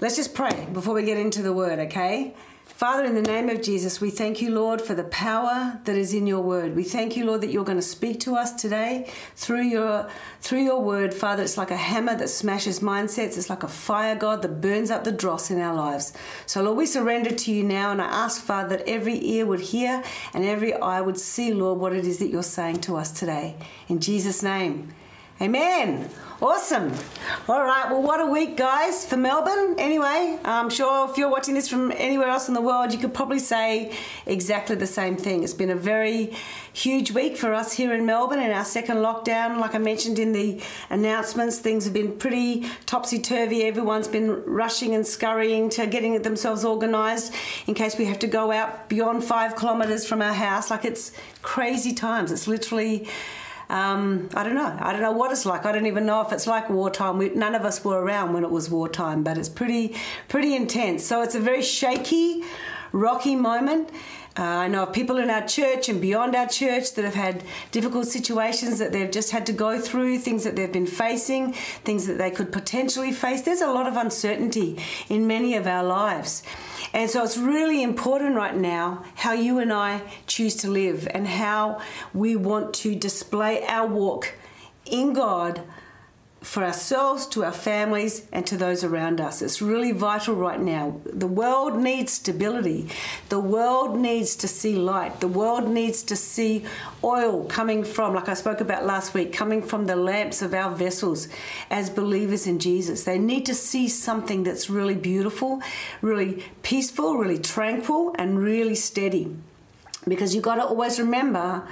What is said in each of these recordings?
Let's just pray before we get into the word, okay? Father, in the name of Jesus, we thank you, Lord, for the power that is in your word. We thank you, Lord, that you're going to speak to us today through your through your word, Father. It's like a hammer that smashes mindsets. It's like a fire, God, that burns up the dross in our lives. So, Lord, we surrender to you now, and I ask, Father, that every ear would hear and every eye would see, Lord, what it is that you're saying to us today. In Jesus' name, Amen. Awesome. All right. Well, what a week, guys, for Melbourne. Anyway, I'm sure if you're watching this from anywhere else in the world, you could probably say exactly the same thing. It's been a very huge week for us here in Melbourne in our second lockdown. Like I mentioned in the announcements, things have been pretty topsy turvy. Everyone's been rushing and scurrying to getting themselves organised in case we have to go out beyond five kilometres from our house. Like it's crazy times. It's literally um, I don't know. I don't know what it's like. I don't even know if it's like wartime. We, none of us were around when it was wartime, but it's pretty pretty intense. So it's a very shaky, rocky moment. Uh, I know of people in our church and beyond our church that have had difficult situations that they've just had to go through, things that they've been facing, things that they could potentially face. There's a lot of uncertainty in many of our lives. And so it's really important right now how you and I choose to live and how we want to display our walk in God for ourselves, to our families, and to those around us. It's really vital right now. The world needs stability. The world needs to see light. The world needs to see oil coming from, like I spoke about last week, coming from the lamps of our vessels as believers in Jesus. They need to see something that's really beautiful, really peaceful, really tranquil, and really steady. Because you've got to always remember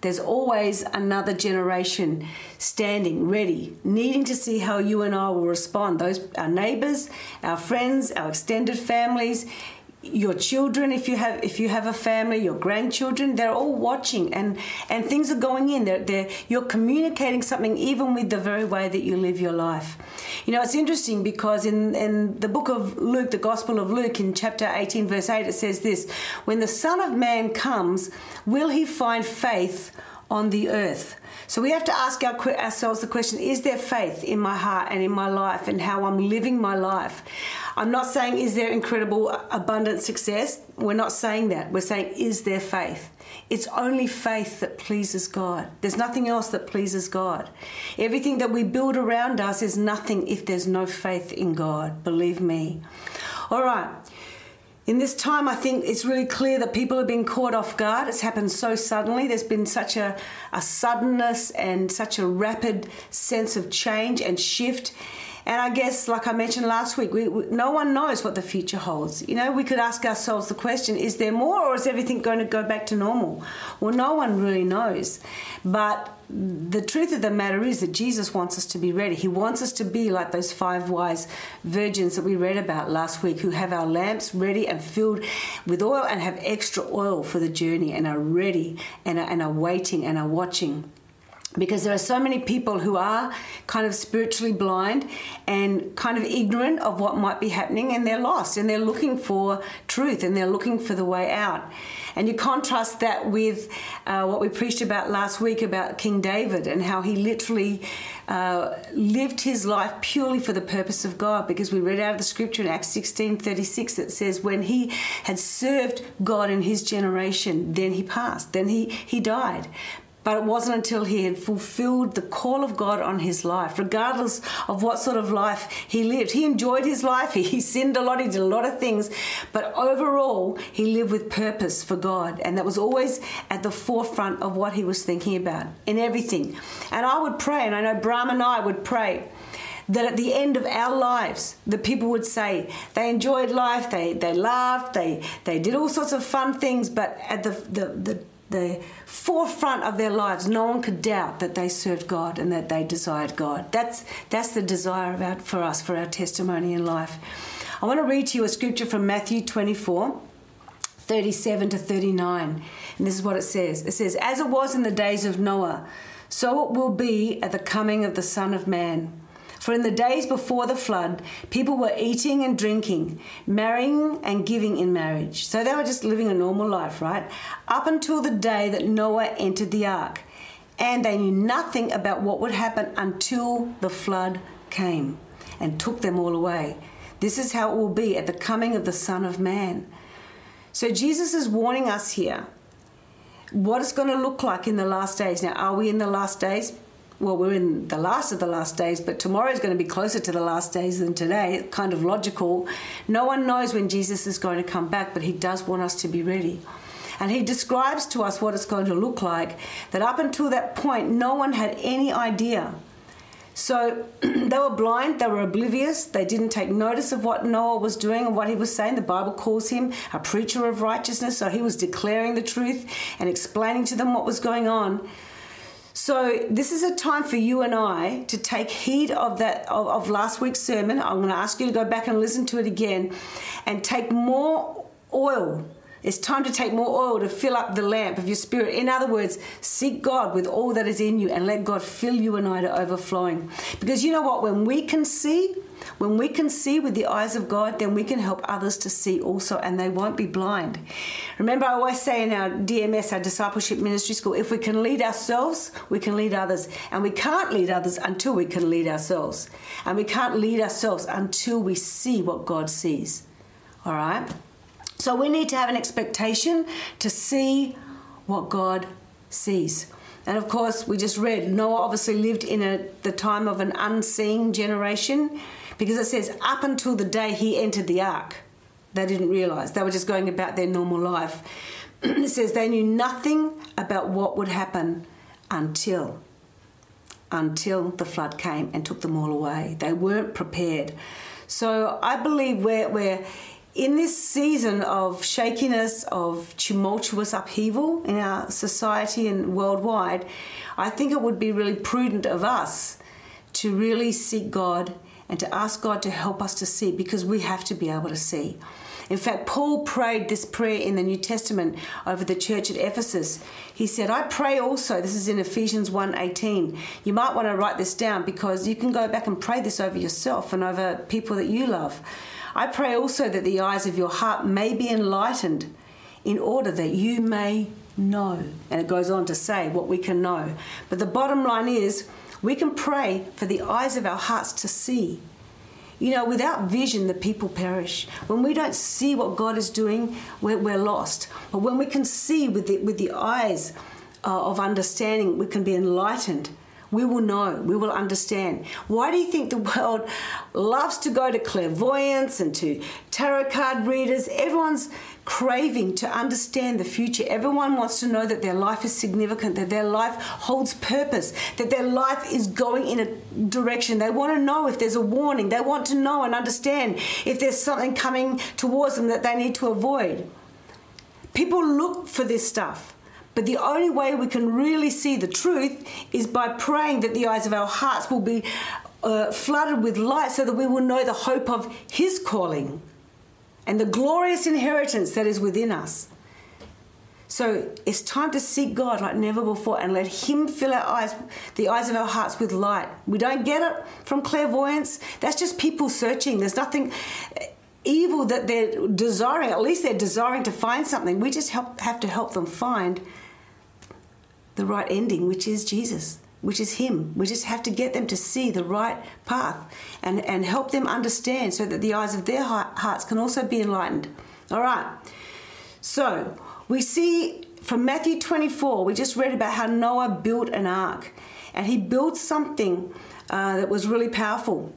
there's always another generation standing ready, needing to see how you and I will respond. Those our neighbors, our friends, our extended families, your children if you have if you have a family your grandchildren they're all watching and and things are going in. They're, they're you're communicating something even with the very way that you live your life. You know it's interesting because in in the book of luke the gospel of luke in chapter 18 verse 8 it says this when the son of man comes will he find faith on the earth so we have to ask our, ourselves the question is there faith in my heart and in my life and how I'm living my life? I'm not saying is there incredible uh, abundant success. We're not saying that. We're saying is there faith? It's only faith that pleases God. There's nothing else that pleases God. Everything that we build around us is nothing if there's no faith in God. Believe me. All right in this time, I think it's really clear that people have been caught off guard. It's happened so suddenly. There's been such a, a suddenness and such a rapid sense of change and shift. And I guess, like I mentioned last week, we, we, no one knows what the future holds. You know, we could ask ourselves the question is there more or is everything going to go back to normal? Well, no one really knows. But the truth of the matter is that Jesus wants us to be ready. He wants us to be like those five wise virgins that we read about last week who have our lamps ready and filled with oil and have extra oil for the journey and are ready and are, and are waiting and are watching because there are so many people who are kind of spiritually blind and kind of ignorant of what might be happening and they're lost and they're looking for truth and they're looking for the way out. And you contrast that with uh, what we preached about last week about king david and how he literally uh, lived his life purely for the purpose of god because we read out of the scripture in acts 16 36 that says when he had served god in his generation then he passed then he he died but it wasn't until he had fulfilled the call of God on his life, regardless of what sort of life he lived. He enjoyed his life, he, he sinned a lot, he did a lot of things, but overall, he lived with purpose for God. And that was always at the forefront of what he was thinking about in everything. And I would pray, and I know Bram and I would pray that at the end of our lives, the people would say they enjoyed life, they, they laughed, they, they did all sorts of fun things, but at the, the, the the forefront of their lives, no one could doubt that they served God and that they desired God. That's, that's the desire our, for us, for our testimony in life. I want to read to you a scripture from Matthew 24. 37 to 39. And this is what it says It says, As it was in the days of Noah, so it will be at the coming of the Son of Man. For in the days before the flood, people were eating and drinking, marrying and giving in marriage. So they were just living a normal life, right? Up until the day that Noah entered the ark. And they knew nothing about what would happen until the flood came and took them all away. This is how it will be at the coming of the Son of Man. So Jesus is warning us here what it's going to look like in the last days. Now, are we in the last days? Well, we're in the last of the last days, but tomorrow is going to be closer to the last days than today. Kind of logical. No one knows when Jesus is going to come back, but he does want us to be ready. And he describes to us what it's going to look like. That up until that point, no one had any idea. So they were blind, they were oblivious, they didn't take notice of what Noah was doing and what he was saying. The Bible calls him a preacher of righteousness, so he was declaring the truth and explaining to them what was going on. So this is a time for you and I to take heed of that of, of last week's sermon. I'm going to ask you to go back and listen to it again and take more oil it's time to take more oil to fill up the lamp of your spirit. In other words, seek God with all that is in you and let God fill you and I to overflowing. Because you know what? When we can see, when we can see with the eyes of God, then we can help others to see also, and they won't be blind. Remember, I always say in our DMS, our discipleship ministry school, if we can lead ourselves, we can lead others. And we can't lead others until we can lead ourselves. And we can't lead ourselves until we see what God sees. All right? So we need to have an expectation to see what God sees. And of course, we just read Noah obviously lived in a, the time of an unseen generation because it says, up until the day he entered the ark, they didn't realize. They were just going about their normal life. it says they knew nothing about what would happen until until the flood came and took them all away. They weren't prepared. So I believe we're, we're in this season of shakiness, of tumultuous upheaval in our society and worldwide, I think it would be really prudent of us to really seek God and to ask God to help us to see because we have to be able to see. In fact, Paul prayed this prayer in the New Testament over the church at Ephesus. He said, I pray also, this is in Ephesians 1:18. You might want to write this down because you can go back and pray this over yourself and over people that you love. I pray also that the eyes of your heart may be enlightened in order that you may know. And it goes on to say what we can know. But the bottom line is we can pray for the eyes of our hearts to see. You know, without vision, the people perish. When we don't see what God is doing, we're, we're lost. But when we can see with the, with the eyes uh, of understanding, we can be enlightened we will know, we will understand. Why do you think the world loves to go to clairvoyants and to tarot card readers? Everyone's craving to understand the future. Everyone wants to know that their life is significant, that their life holds purpose, that their life is going in a direction. They want to know if there's a warning. They want to know and understand if there's something coming towards them that they need to avoid. People look for this stuff. But the only way we can really see the truth is by praying that the eyes of our hearts will be uh, flooded with light so that we will know the hope of His calling and the glorious inheritance that is within us. So it's time to seek God like never before and let Him fill our eyes, the eyes of our hearts with light. We don't get it from clairvoyance. That's just people searching. There's nothing evil that they're desiring. At least they're desiring to find something. We just help, have to help them find the right ending, which is Jesus, which is Him. We just have to get them to see the right path and, and help them understand so that the eyes of their hearts can also be enlightened. All right. So we see from Matthew 24, we just read about how Noah built an ark and he built something uh, that was really powerful.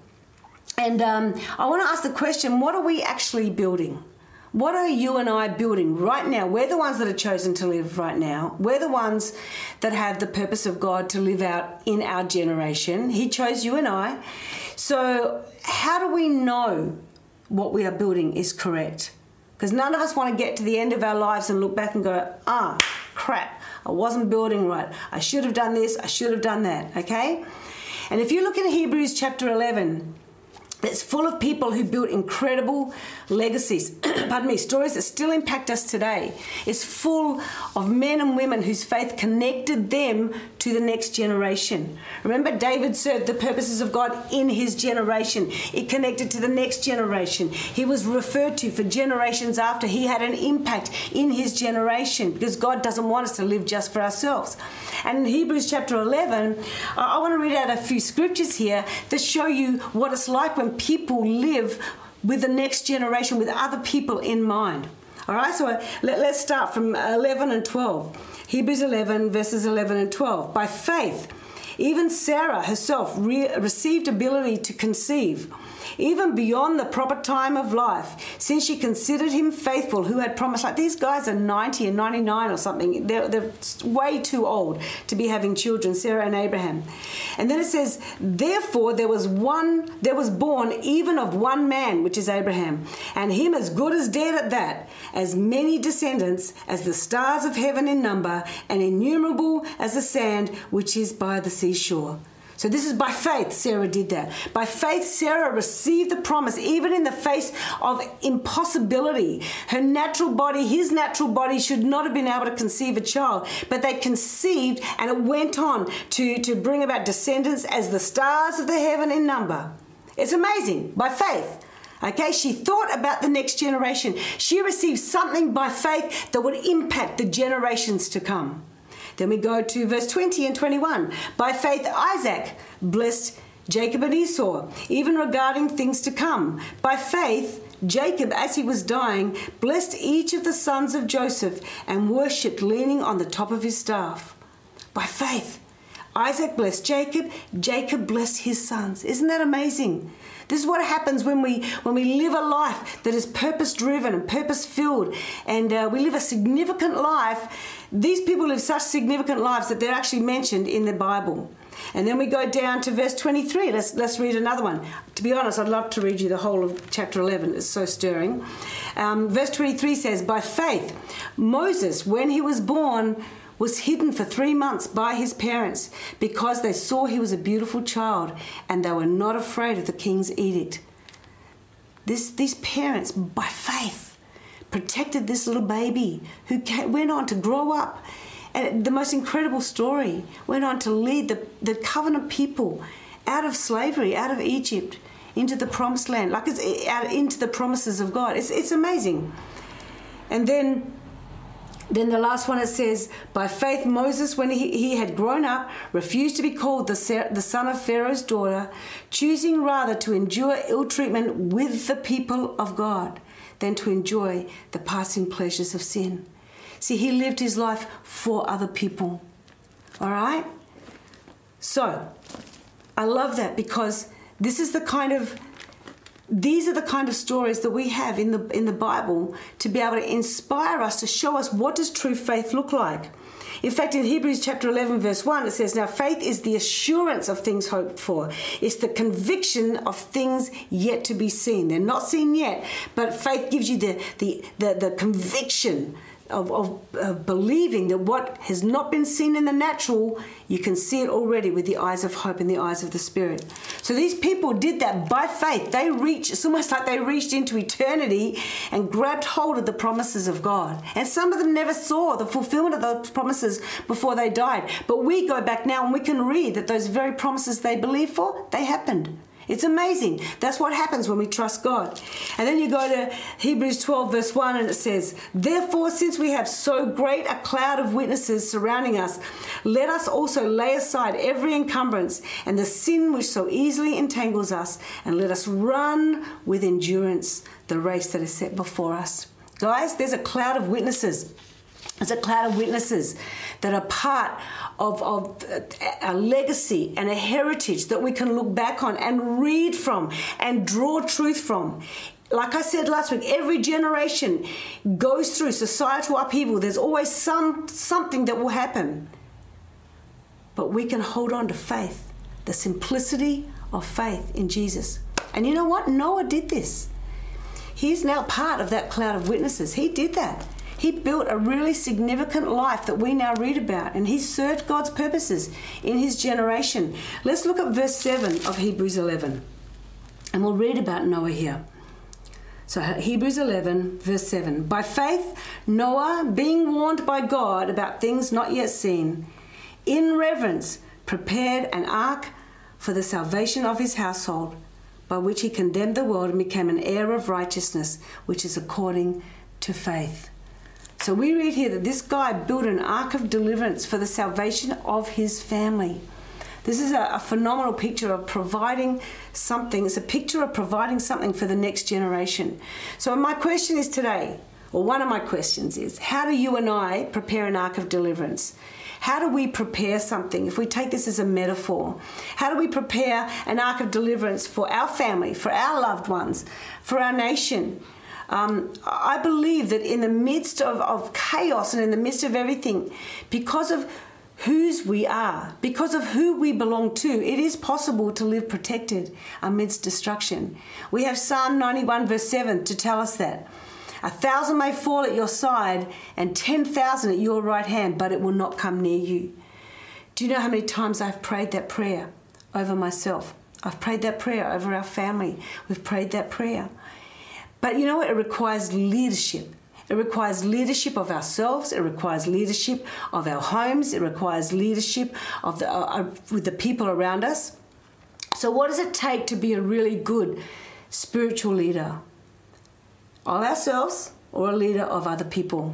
And um, I want to ask the question what are we actually building? What are you and I building right now? We're the ones that are chosen to live right now. We're the ones that have the purpose of God to live out in our generation. He chose you and I. So, how do we know what we are building is correct? Because none of us want to get to the end of our lives and look back and go, ah, crap, I wasn't building right. I should have done this, I should have done that, okay? And if you look in Hebrews chapter 11, that's full of people who built incredible legacies. Pardon me, stories that still impact us today. It's full of men and women whose faith connected them to the next generation. Remember, David served the purposes of God in his generation, it connected to the next generation. He was referred to for generations after. He had an impact in his generation because God doesn't want us to live just for ourselves. And in Hebrews chapter 11, I want to read out a few scriptures here that show you what it's like when people live with the next generation, with other people in mind. All right, so let, us start from 11 and 12. Hebrews 11, verses 11 and 12. By faith, even Sarah herself re- received ability to conceive even beyond the proper time of life, since she considered him faithful who had promised. Like these guys are 90 and 99 or something. They're, they're way too old to be having children, Sarah and Abraham. And then it says, Therefore there was one, there was born even of one man, which is Abraham, and him as good as dead at that, as many descendants as the stars of heaven in number, and innumerable as the sand which is by the seashore. So this is by faith Sarah did that. By faith Sarah received the promise even in the face of impossibility. Her natural body, his natural body should not have been able to conceive a child, but they conceived and it went on to, to bring about descendants as the stars of the heaven in number. It's amazing by faith. Okay, she thought about the next generation. She received something by faith that would impact the generations to come. Then we go to verse 20 and 21. By faith, Isaac blessed Jacob and Esau, even regarding things to come. By faith, Jacob, as he was dying, blessed each of the sons of Joseph and worshipped leaning on the top of his staff. By faith, Isaac blessed Jacob, Jacob blessed his sons. Isn't that amazing? This is what happens when we when we live a life that is purpose driven and purpose filled, and uh, we live a significant life. These people live such significant lives that they're actually mentioned in the Bible. And then we go down to verse 23. Let's, let's read another one. To be honest, I'd love to read you the whole of chapter 11. It's so stirring. Um, verse 23 says, By faith, Moses, when he was born, was hidden for three months by his parents because they saw he was a beautiful child and they were not afraid of the king's edict. This, these parents, by faith, protected this little baby who came, went on to grow up. And the most incredible story went on to lead the, the covenant people out of slavery, out of Egypt, into the promised land, like it's eh, out into the promises of God. It's, it's amazing. And then then the last one it says, By faith, Moses, when he, he had grown up, refused to be called the, the son of Pharaoh's daughter, choosing rather to endure ill treatment with the people of God than to enjoy the passing pleasures of sin. See, he lived his life for other people. All right? So, I love that because this is the kind of these are the kind of stories that we have in the in the Bible to be able to inspire us to show us what does true faith look like. In fact, in Hebrews chapter 11, verse 1, it says, Now faith is the assurance of things hoped for. It's the conviction of things yet to be seen. They're not seen yet, but faith gives you the, the, the, the conviction of, of, of, believing that what has not been seen in the natural, you can see it already with the eyes of hope and the eyes of the Spirit. So these people did that by faith. They reached, it's almost like they reached into eternity and grabbed hold of the promises of God. And some of them never saw the fulfillment of those promises before they died. But we go back now and we can read that those very promises they believed for, they happened. It's amazing. That's what happens when we trust God. And then you go to Hebrews 12, verse 1, and it says, Therefore, since we have so great a cloud of witnesses surrounding us, let us also lay aside every encumbrance and the sin which so easily entangles us, and let us run with endurance the race that is set before us. Guys, there's a cloud of witnesses. There's a cloud of witnesses that are part of, of uh, a legacy and a heritage that we can look back on and read from and draw truth from like I said last week, every generation goes through societal upheaval. There's always some something that will happen. But we can hold on to faith, the simplicity of faith in Jesus. And you know what? Noah did this. He's now part of that cloud of witnesses. He did that. He built a really significant life that we now read about, and he served God's purposes in his generation. Let's look at verse 7 of Hebrews 11, and we'll read about Noah here. So, Hebrews 11, verse 7. By faith, Noah, being warned by God about things not yet seen, in reverence prepared an ark for the salvation of his household, by which he condemned the world and became an heir of righteousness, which is according to faith. So we read here that this guy built an ark of deliverance for the salvation of his family. This is a, a, phenomenal picture of providing something. It's a picture of providing something for the next generation. So, my question is today, or one of my questions is how do you and I prepare an ark of deliverance? How do we prepare something? If we take this as a metaphor, how do we prepare an ark of deliverance for our family, for our loved ones, for our nation? Um, I believe that in the midst of, of chaos and in the midst of everything, because of whose we are, because of who we belong to, it is possible to live protected amidst destruction. We have Psalm 91, verse 7 to tell us that. A thousand may fall at your side and 10,000 at your right hand, but it will not come near you. Do you know how many times I've prayed that prayer over myself? I've prayed that prayer over our family. We've prayed that prayer. But you know what? It requires leadership. It requires leadership of ourselves. It requires leadership of our homes. It requires leadership of the, uh, uh, with the people around us. So, what does it take to be a really good spiritual leader? Of ourselves or a leader of other people?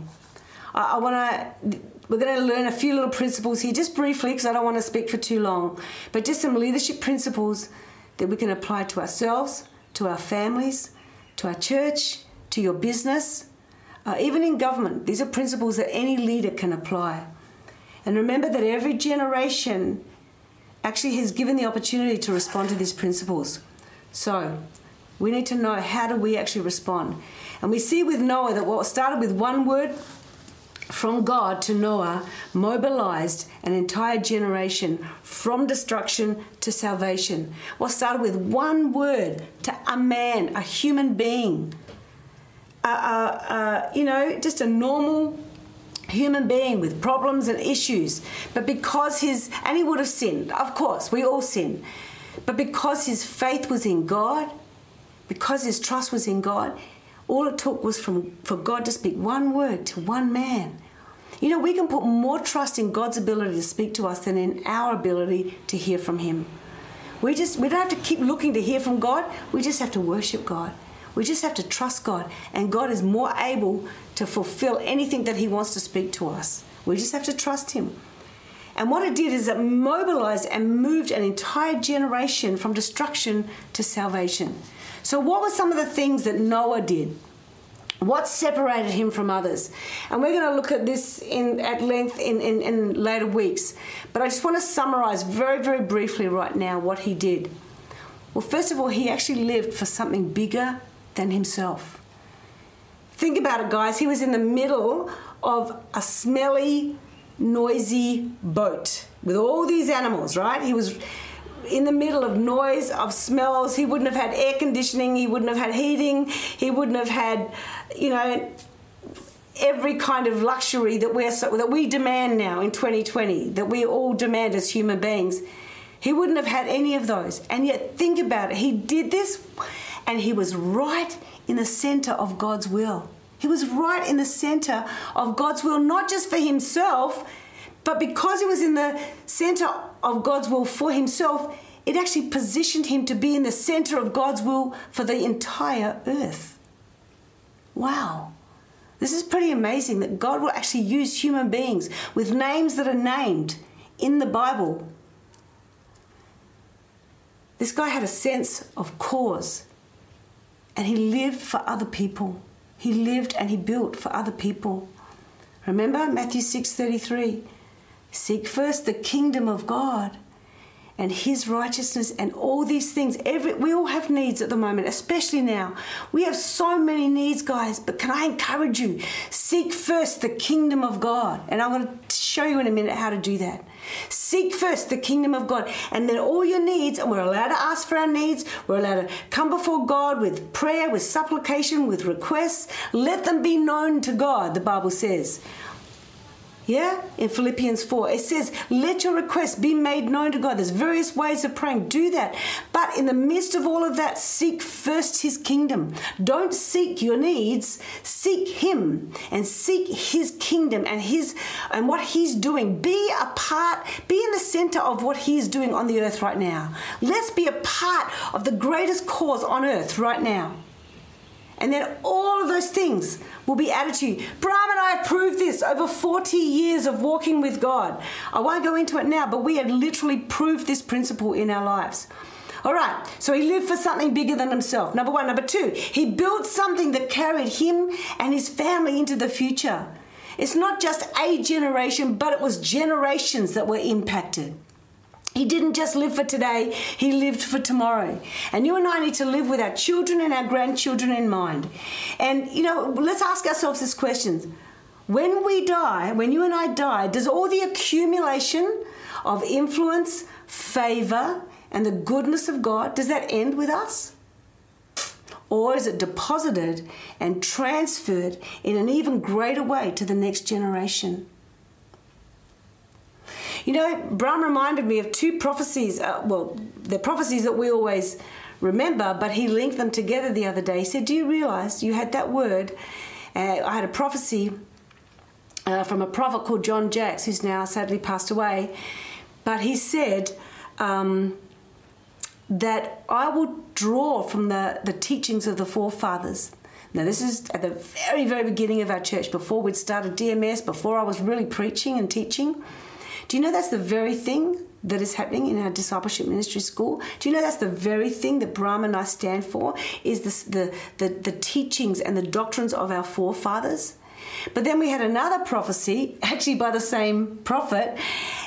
I, I want to. We're going to learn a few little principles here, just briefly, because I don't want to speak for too long. But just some leadership principles that we can apply to ourselves, to our families, to our church, to your business, uh, even in government. These are principles that any leader can apply. And remember that every generation actually has given the opportunity to respond to these principles. So we need to know how do we actually respond. And we see with Noah that what started with one word from God to Noah mobilized an entire generation from destruction to salvation. What started with one word to a man, a human being, uh, you know, just a normal human being with problems and issues. But because his, and he would have sinned, of course, we all sin. But because his faith was in God, because his trust was in God, all it took was from, for God to speak one word to one man. You know, we can put more trust in God's ability to speak to us than in our ability to hear from Him. We just we don't have to keep looking to hear from God. We just have to worship God. We just have to trust God, and God is more able to fulfill anything that He wants to speak to us. We just have to trust Him. And what it did is it mobilized and moved an entire generation from destruction to salvation. So, what were some of the things that Noah did? What separated him from others? And we're going to look at this in, at length in, in, in later weeks. But I just want to summarize very, very briefly right now what he did. Well, first of all, he actually lived for something bigger than himself. Think about it, guys. He was in the middle of a smelly, noisy boat with all these animals, right? He was in the middle of noise, of smells. He wouldn't have had air conditioning, he wouldn't have had heating, he wouldn't have had, you know, every kind of luxury that we're so, that we demand now in 2020, that we all demand as human beings. He wouldn't have had any of those. And yet think about it. He did this and he was right in the center of God's will. He was right in the center of God's will, not just for himself, but because he was in the center of God's will for himself, it actually positioned him to be in the center of God's will for the entire earth. Wow. This is pretty amazing that God will actually use human beings with names that are named in the Bible. This guy had a sense of cause and he lived for other people. He lived and he built for other people. Remember Matthew 6:33 Seek first the kingdom of God and his righteousness and all these things. Every we all have needs at the moment especially now. We have so many needs guys but can i encourage you? Seek first the kingdom of god. And i'm going to show you in a minute how to do that. Seek first the kingdom of god and then all your needs and we're allowed to ask for our needs. We're allowed to come before god with prayer with supplication with requests. Let them be known to god the bible says yeah, in Philippians 4, it says, Let your requests be made known to God. There's various ways of praying. Do that. But in the midst of all of that, seek first his kingdom. Don't seek your needs, seek him and seek his kingdom and his and what he's doing. Be a part, be in the center of what he's doing on the earth right now. Let's be a part of the greatest cause on earth right now. And then all of those things will be added to you. Bram and I have proved this over 40 years of walking with God. I won't go into it now, but we have literally proved this principle in our lives. All right, so he lived for something bigger than himself. Number one. Number two, he built something that carried him and his family into the future. It's not just a generation, but it was generations that were impacted. He didn't just live for today, he lived for tomorrow. And you and I need to live with our children and our grandchildren in mind. And, you know, let's ask ourselves this question when we die, when you and I die, does all the accumulation of influence, favor, and the goodness of God, does that end with us? Or is it deposited and transferred in an even greater way to the next generation? You know, Bram reminded me of two prophecies. Uh, well, they're prophecies that we always remember, but he linked them together the other day. He said, Do you realize you had that word? Uh, I had a prophecy uh, from a prophet called John Jacks, who's now sadly passed away. But he said, um, that I will draw from the, the teachings of the forefathers. Now, this is at the very, very beginning of our church, before we'd started DMS, before I was really preaching and teaching. Do you know that's the very thing that is happening in our discipleship ministry school? Do you know that's the very thing that Brahma and I stand for? Is this, the, the, the teachings and the doctrines of our forefathers? But then we had another prophecy, actually by the same prophet,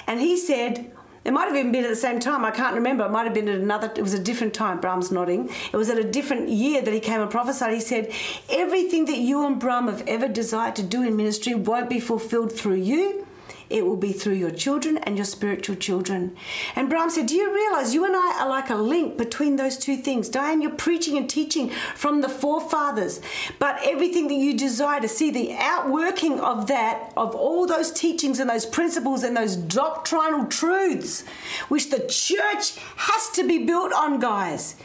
and he said, it might have even been at the same time. I can't remember. It might have been at another. It was a different time. Bram's nodding. It was at a different year that he came and prophesied. He said, "Everything that you and Bram have ever desired to do in ministry won't be fulfilled through you." It will be through your children and your spiritual children. And Bram said, Do you realize you and I are like a link between those two things? Diane, you're preaching and teaching from the forefathers, but everything that you desire to see, the outworking of that, of all those teachings and those principles and those doctrinal truths, which the church has to be built on, guys,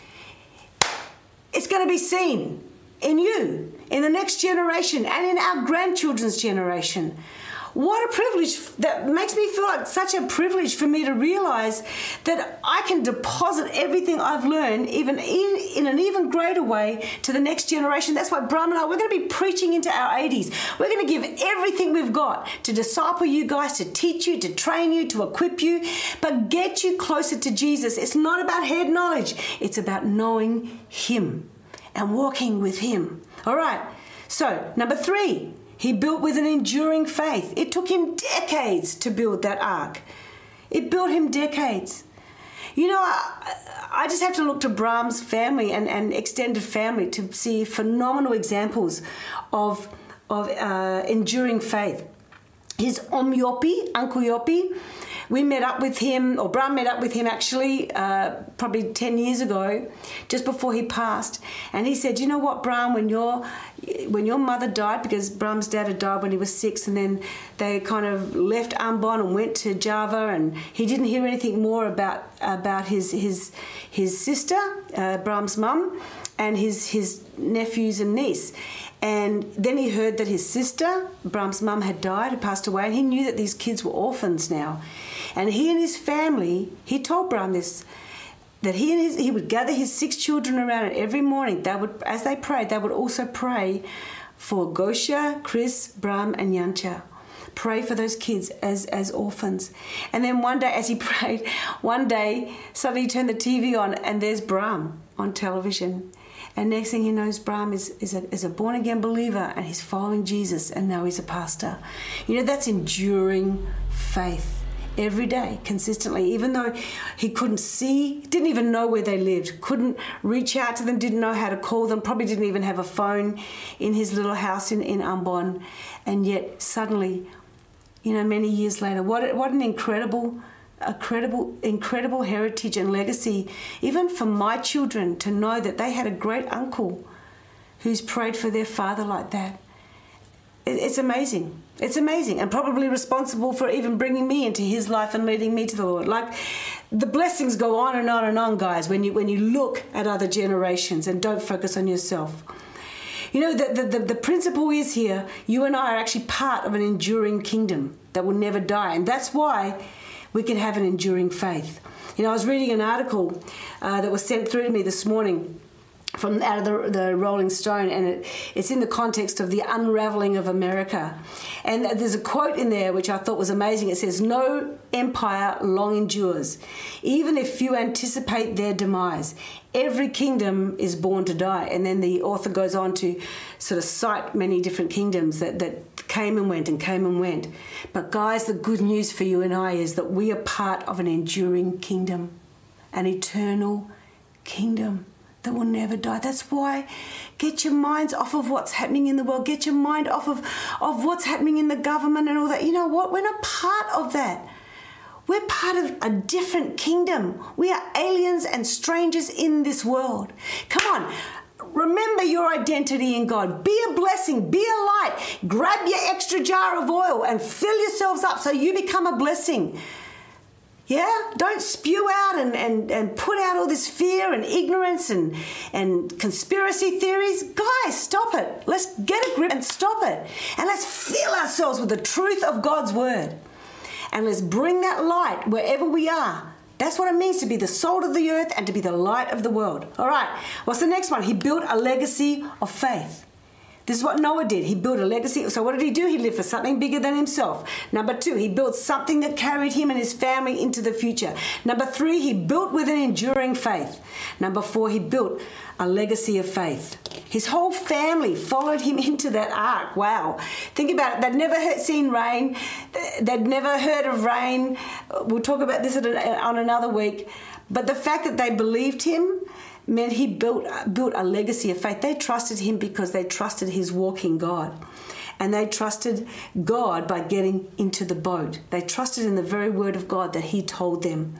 it's going to be seen in you, in the next generation, and in our grandchildren's generation. What a privilege that makes me feel like such a privilege for me to realize that I can deposit everything I've learned even in, in an even greater way to the next generation. That's why Bram and I, we're going to be preaching into our 80s. We're going to give everything we've got to disciple you guys, to teach you, to train you, to equip you, but get you closer to Jesus. It's not about head knowledge, it's about knowing Him and walking with Him. All right. So, number three, he built with an enduring faith. It took him decades to build that ark. It built him decades. You know, I, I just have to look to Bram's family and, and extended family to see phenomenal examples of, of uh, enduring faith. His Om Yopi, Uncle Yopi, we met up with him, or Bram met up with him actually uh, probably 10 years ago, just before he passed. And he said, You know what, Bram, when your, when your mother died, because Bram's dad had died when he was six, and then they kind of left Ambon and went to Java, and he didn't hear anything more about, about his, his, his sister, uh, Bram's mum, and his, his nephews and niece. And then he heard that his sister, Bram's mum, had died, had passed away, and he knew that these kids were orphans now. And he and his family, he told Bram this, that he and his, he would gather his six children around, and every morning they would, as they prayed, they would also pray for Gosha, Chris, Bram, and Yancha. Pray for those kids as, as orphans. And then one day, as he prayed, one day suddenly he turned the TV on, and there's Bram on television. And next thing he knows, Bram is, is a, is a born again believer and he's following Jesus and now he's a pastor. You know, that's enduring faith every day consistently even though he couldn't see didn't even know where they lived couldn't reach out to them didn't know how to call them probably didn't even have a phone in his little house in, in Ambon and yet suddenly you know many years later what, what an incredible a credible, incredible heritage and legacy, even for my children to know that they had a great uncle who's prayed for their father like that. It's amazing. It's amazing, and probably responsible for even bringing me into his life and leading me to the Lord. Like the blessings go on and on and on, guys. When you when you look at other generations and don't focus on yourself. You know, the, the, the, principle is here you and I are actually part of an enduring kingdom that will never die. And that's why we can have an enduring faith. You know, I was reading an article uh, that was sent through to me this morning from out of the, the Rolling Stone, and it, it's in the context of the unraveling of America. And there's a quote in there which I thought was amazing. It says, No empire long endures, even if few anticipate their demise. Every kingdom is born to die. And then the author goes on to sort of cite many different kingdoms that, that came and went and came and went. But, guys, the good news for you and I is that we are part of an enduring kingdom, an eternal kingdom that will never die. That's why get your minds off of what's happening in the world. Get your mind off of, of what's happening in the government and all that. You know what? We're not part of that. We're part of a different kingdom. We are aliens and strangers in this world. Come on. Remember your identity in God. Be a blessing. Be a light. Grab your extra jar of oil and fill yourselves up so you become a blessing. Yeah? Don't spew out and, and, and put out all this fear and ignorance and, and conspiracy theories. Guys, stop it. Let's get a grip and stop it. And let's fill ourselves with the truth of God's word. And let's bring that light wherever we are. That's what it means to be the salt of the earth and to be the light of the world. All right, what's the next one? He built a legacy of faith. This is what Noah did. He built a legacy. So, what did he do? He lived for something bigger than himself. Number two, he built something that carried him and his family into the future. Number three, he built with an enduring faith. Number four, he built a legacy of faith. His whole family followed him into that ark. Wow. Think about it. They'd never seen rain, they'd never heard of rain. We'll talk about this on another week. But the fact that they believed him, meant he built built a legacy of faith. They trusted him because they trusted his walking God. And they trusted God by getting into the boat. They trusted in the very word of God that he told them.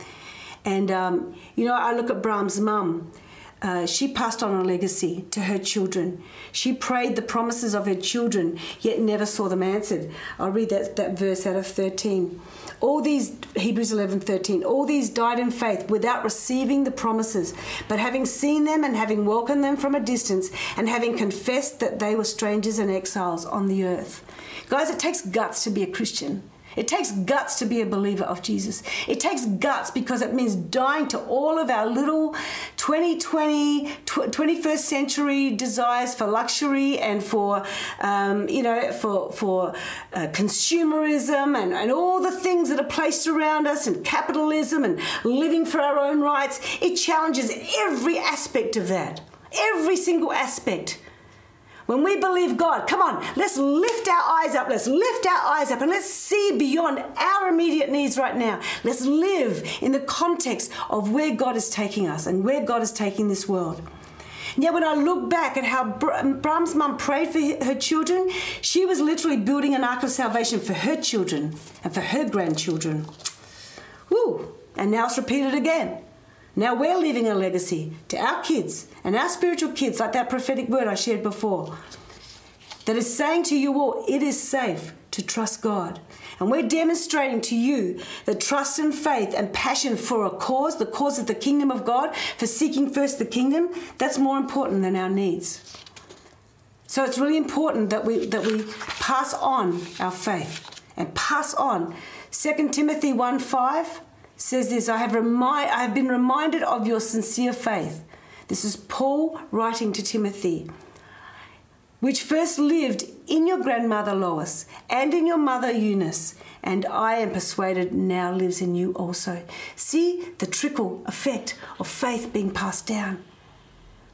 And, um, you know, I look at Bram's mum. Uh, she passed on a legacy to her children. She prayed the promises of her children, yet never saw them answered. I'll read that, that verse out of 13. All these, Hebrews 11 13, all these died in faith without receiving the promises, but having seen them and having welcomed them from a distance and having confessed that they were strangers and exiles on the earth. Guys, it takes guts to be a Christian. It takes guts to be a believer of Jesus. It takes guts because it means dying to all of our little 2020, 21st century desires for luxury and for, um, you know, for, for uh, consumerism and, and all the things that are placed around us and capitalism and living for our own rights. It challenges every aspect of that. Every single aspect. When we believe God, come on, let's lift our eyes up. Let's lift our eyes up and let's see beyond our immediate needs right now. Let's live in the context of where God is taking us and where God is taking this world. Yeah, when I look back at how um, Bram's mum prayed for her children, she was literally building an ark of salvation for her children and for her grandchildren. Woo! And now it's repeated again. Now we're leaving a legacy to our kids and our spiritual kids, like that prophetic word I shared before, that is saying to you all, it is safe to trust God. And we're demonstrating to you that trust and faith and passion for a cause, the cause of the kingdom of God, for seeking first the kingdom, that's more important than our needs. So it's really important that we that we pass on our faith and pass on. 2 Timothy 1 5 says this I have, I have been reminded of your sincere faith. This is Paul writing to Timothy, which first lived in your grandmother Lois and in your mother Eunice, and I am persuaded now lives in you also. See the trickle effect of faith being passed down.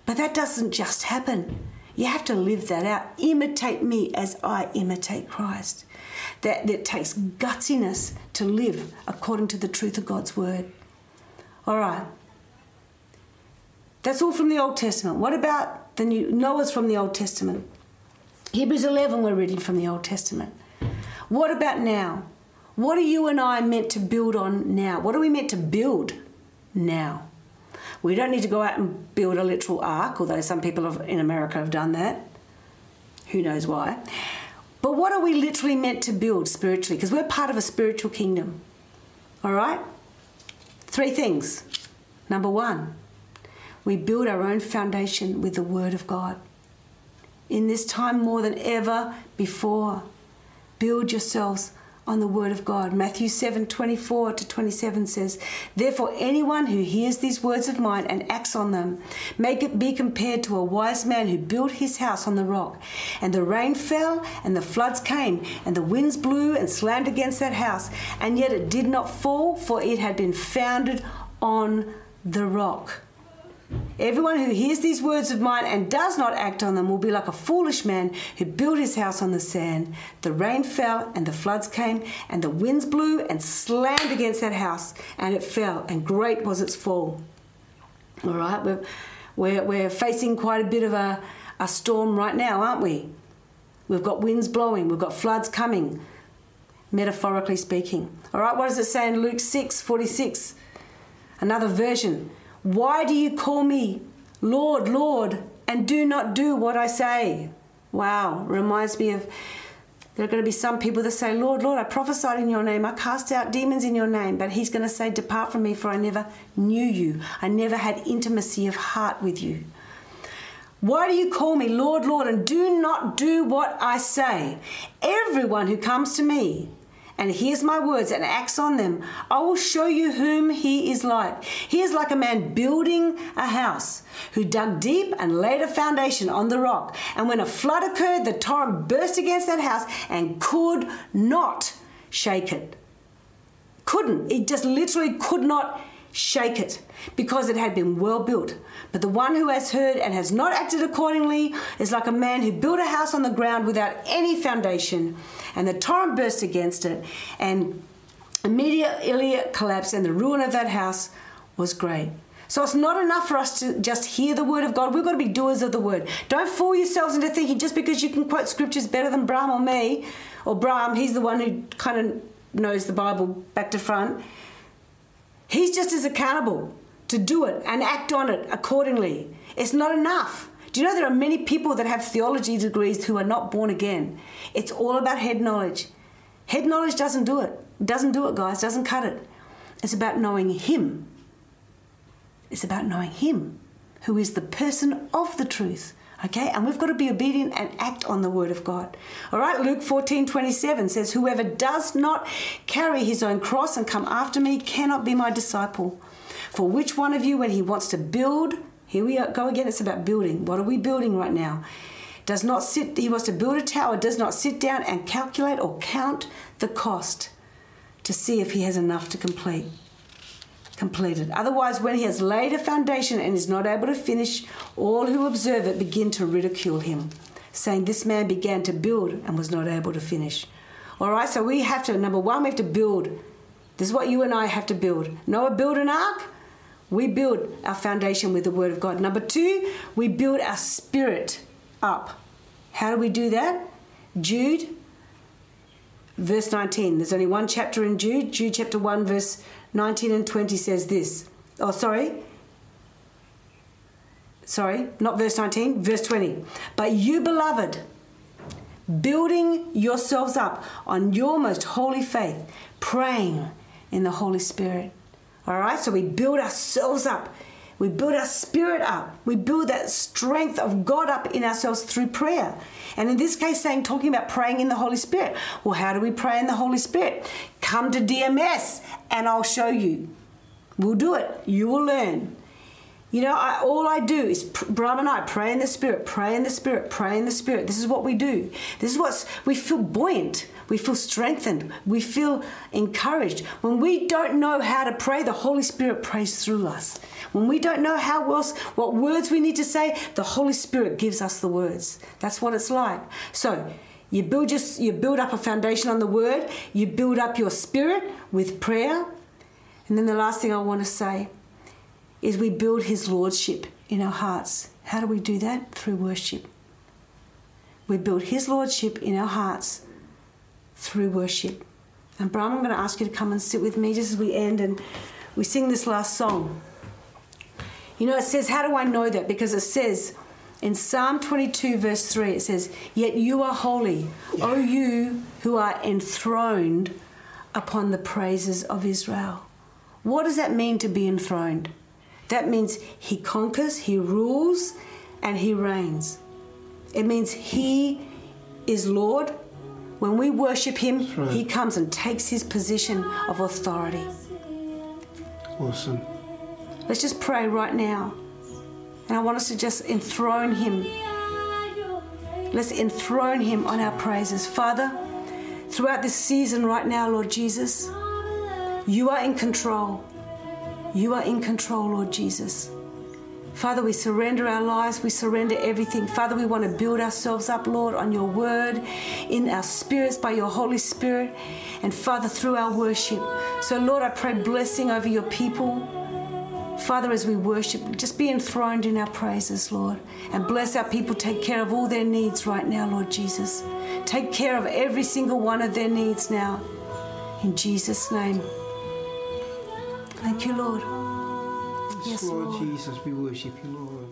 But that doesn't just happen. You have to live that out. Imitate me as I imitate Christ that, that takes gutsiness to live according to the truth of God's word. All right. That's all from the Old Testament. What about the New? Noah's from the Old Testament. Hebrews 11, we're reading from the Old Testament. What about now? What are you and I meant to build on now? What are we meant to build now? We don't need to go out and build a literal ark, although some people in America have done that. Who knows why? But what are we literally meant to build spiritually? Because we're part of a spiritual kingdom. All right? Three things. Number one, we build our own foundation with the Word of God. In this time more than ever before, build yourselves on the word of God. Matthew 7 24 to 27 says, Therefore, anyone who hears these words of mine and acts on them may be compared to a wise man who built his house on the rock. And the rain fell, and the floods came, and the winds blew and slammed against that house, and yet it did not fall, for it had been founded on the rock. Everyone who hears these words of mine and does not act on them will be like a foolish man who built his house on the sand. The rain fell and the floods came, and the winds blew and slammed against that house, and it fell, and great was its fall. All right, we're, we're, we're facing quite a bit of a, a storm right now, aren't we? We've got winds blowing, we've got floods coming, metaphorically speaking. All right, what does it say in Luke 6 46? Another version. Why do you call me Lord, Lord, and do not do what I say? Wow, reminds me of there are going to be some people that say, Lord, Lord, I prophesied in your name, I cast out demons in your name, but he's going to say, Depart from me, for I never knew you. I never had intimacy of heart with you. Why do you call me Lord, Lord, and do not do what I say? Everyone who comes to me and hears my words and acts on them, I will show you whom he is like. He is like a man building a house who dug deep and laid a foundation on the rock. And when a flood occurred, the torrent burst against that house and could not shake it. Couldn't. It just literally could not shake it because it had been well built. But the one who has heard and has not acted accordingly is like a man who built a house on the ground without any foundation and the torrent burst against it, and immediately it collapsed, and the ruin of that house was great. So it's not enough for us to just hear the word of God. We've got to be doers of the word. Don't fool yourselves into thinking just because you can quote scriptures better than Bram or me, or Bram, he's the one who kind of knows the Bible back to front. He's just as accountable to do it and act on it accordingly. It's not enough. Do you know there are many people that have theology degrees who are not born again? It's all about head knowledge. Head knowledge doesn't do it. Doesn't do it, guys. Doesn't cut it. It's about knowing Him. It's about knowing Him, who is the person of the truth. Okay, and we've got to be obedient and act on the word of God. All right, Luke 14 27 says, Whoever does not carry his own cross and come after me cannot be my disciple. For which one of you, when he wants to build here we go again. It's about building. What are we building right now? Does not sit, he wants to build a tower, does not sit down and calculate or count the cost to see if he has enough to complete. Completed. Otherwise, when he has laid a foundation and is not able to finish, all who observe it begin to ridicule him, saying, This man began to build and was not able to finish. All right, so we have to, number one, we have to build. This is what you and I have to build. Noah built an ark. We build our foundation with the Word of God. Number two, we build our spirit up. How do we do that? Jude, verse 19. There's only one chapter in Jude. Jude chapter 1, verse 19 and 20 says this. Oh, sorry. Sorry, not verse 19, verse 20. But you, beloved, building yourselves up on your most holy faith, praying in the Holy Spirit. All right, so we build ourselves up. We build our spirit up. We build that strength of God up in ourselves through prayer. And in this case, saying, talking about praying in the Holy Spirit. Well, how do we pray in the Holy Spirit? Come to DMS and I'll show you. We'll do it. You will learn. You know, I, all I do is Bram and I pray in the Spirit, pray in the Spirit, pray in the Spirit. This is what we do. This is what we feel buoyant. We feel strengthened. We feel encouraged. When we don't know how to pray, the Holy Spirit prays through us. When we don't know how else, what words we need to say, the Holy Spirit gives us the words. That's what it's like. So, you build your, you build up a foundation on the word, you build up your spirit with prayer. And then the last thing I want to say is we build his lordship in our hearts. How do we do that? Through worship. We build his lordship in our hearts through worship. And Brian, I'm going to ask you to come and sit with me just as we end and we sing this last song. You know, it says, How do I know that? Because it says in Psalm 22, verse 3, it says, Yet you are holy, O you who are enthroned upon the praises of Israel. What does that mean to be enthroned? That means he conquers, he rules, and he reigns. It means he is Lord When we worship Him, right. He comes and takes His position of authority. Awesome. Let's just pray right now. And I want us to just enthrone Him. Let's enthrone Him on our praises. Father, throughout this season right now, Lord Jesus, you are in control. You are in control, Lord Jesus. Father, we surrender our lives, we surrender everything. Father, we want to build ourselves up, Lord, on your word, in our spirits, by your Holy Spirit, and Father, through our worship. So, Lord, I pray blessing over your people. Father, as we worship, just be enthroned in our praises, Lord, and bless our people. Take care of all their needs right now, Lord Jesus. Take care of every single one of their needs now. In Jesus' name. Thank you, Lord. Yes, Lord, Lord. Jesus, we worship you, Lord.